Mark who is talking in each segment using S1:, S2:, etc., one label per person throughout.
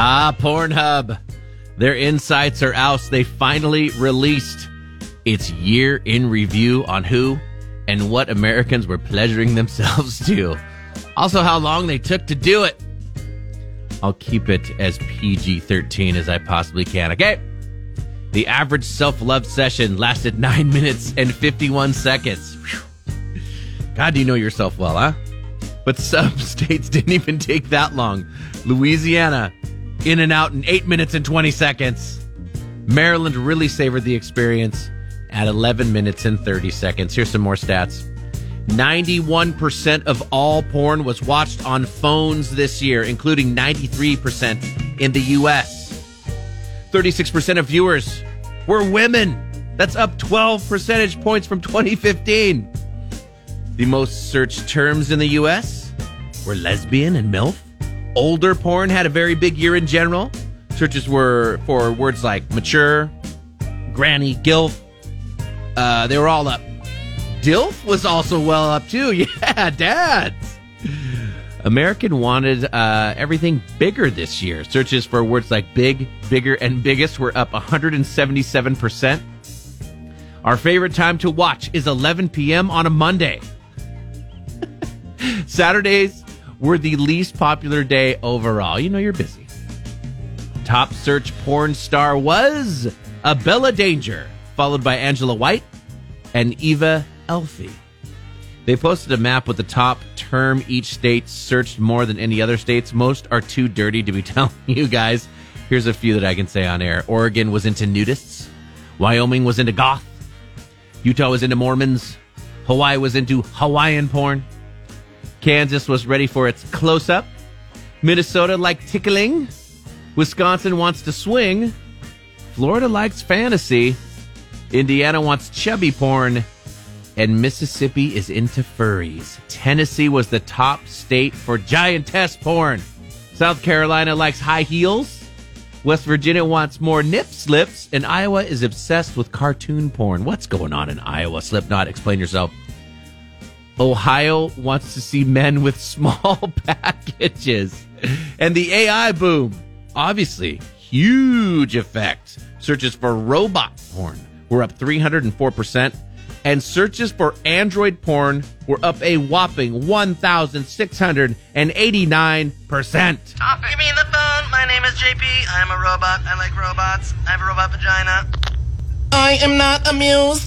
S1: Ah, Pornhub. Their insights are out. They finally released its year in review on who and what Americans were pleasuring themselves to. Also, how long they took to do it. I'll keep it as PG 13 as I possibly can, okay? The average self love session lasted 9 minutes and 51 seconds. Whew. God, do you know yourself well, huh? But some states didn't even take that long. Louisiana, in and out in 8 minutes and 20 seconds. Maryland really savored the experience at 11 minutes and 30 seconds. Here's some more stats. 91% of all porn was watched on phones this year, including 93% in the US. 36% of viewers were women. That's up 12 percentage points from 2015. The most searched terms in the US were lesbian and MILF. Older porn had a very big year in general. Searches were for words like mature, granny, gilf. Uh, they were all up. DILF was also well up too. Yeah, dads. American wanted uh, everything bigger this year. Searches for words like big, bigger, and biggest were up 177%. Our favorite time to watch is 11 p.m. on a Monday. Saturdays were the least popular day overall. You know, you're busy. Top search porn star was Abella Danger, followed by Angela White and Eva Elfie. They posted a map with the top term each state searched more than any other states. Most are too dirty to be telling you guys. Here's a few that I can say on air. Oregon was into nudists. Wyoming was into goth. Utah was into Mormons. Hawaii was into Hawaiian porn. Kansas was ready for its close up. Minnesota liked tickling. Wisconsin wants to swing. Florida likes fantasy. Indiana wants chubby porn. And Mississippi is into furries. Tennessee was the top state for giantess porn. South Carolina likes high heels. West Virginia wants more nip slips. And Iowa is obsessed with cartoon porn. What's going on in Iowa? Slipknot, explain yourself. Ohio wants to see men with small packages. And the AI boom, obviously, huge effect. Searches for robot porn were up 304%, and searches for Android porn were up a whopping 1,689%.
S2: Topic. Give me the phone. My name is JP. I'm a robot. I like robots. I have a robot vagina. I am not amused.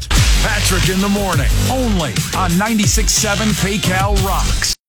S3: Patrick in the morning, only on 96.7 KCAL Rocks.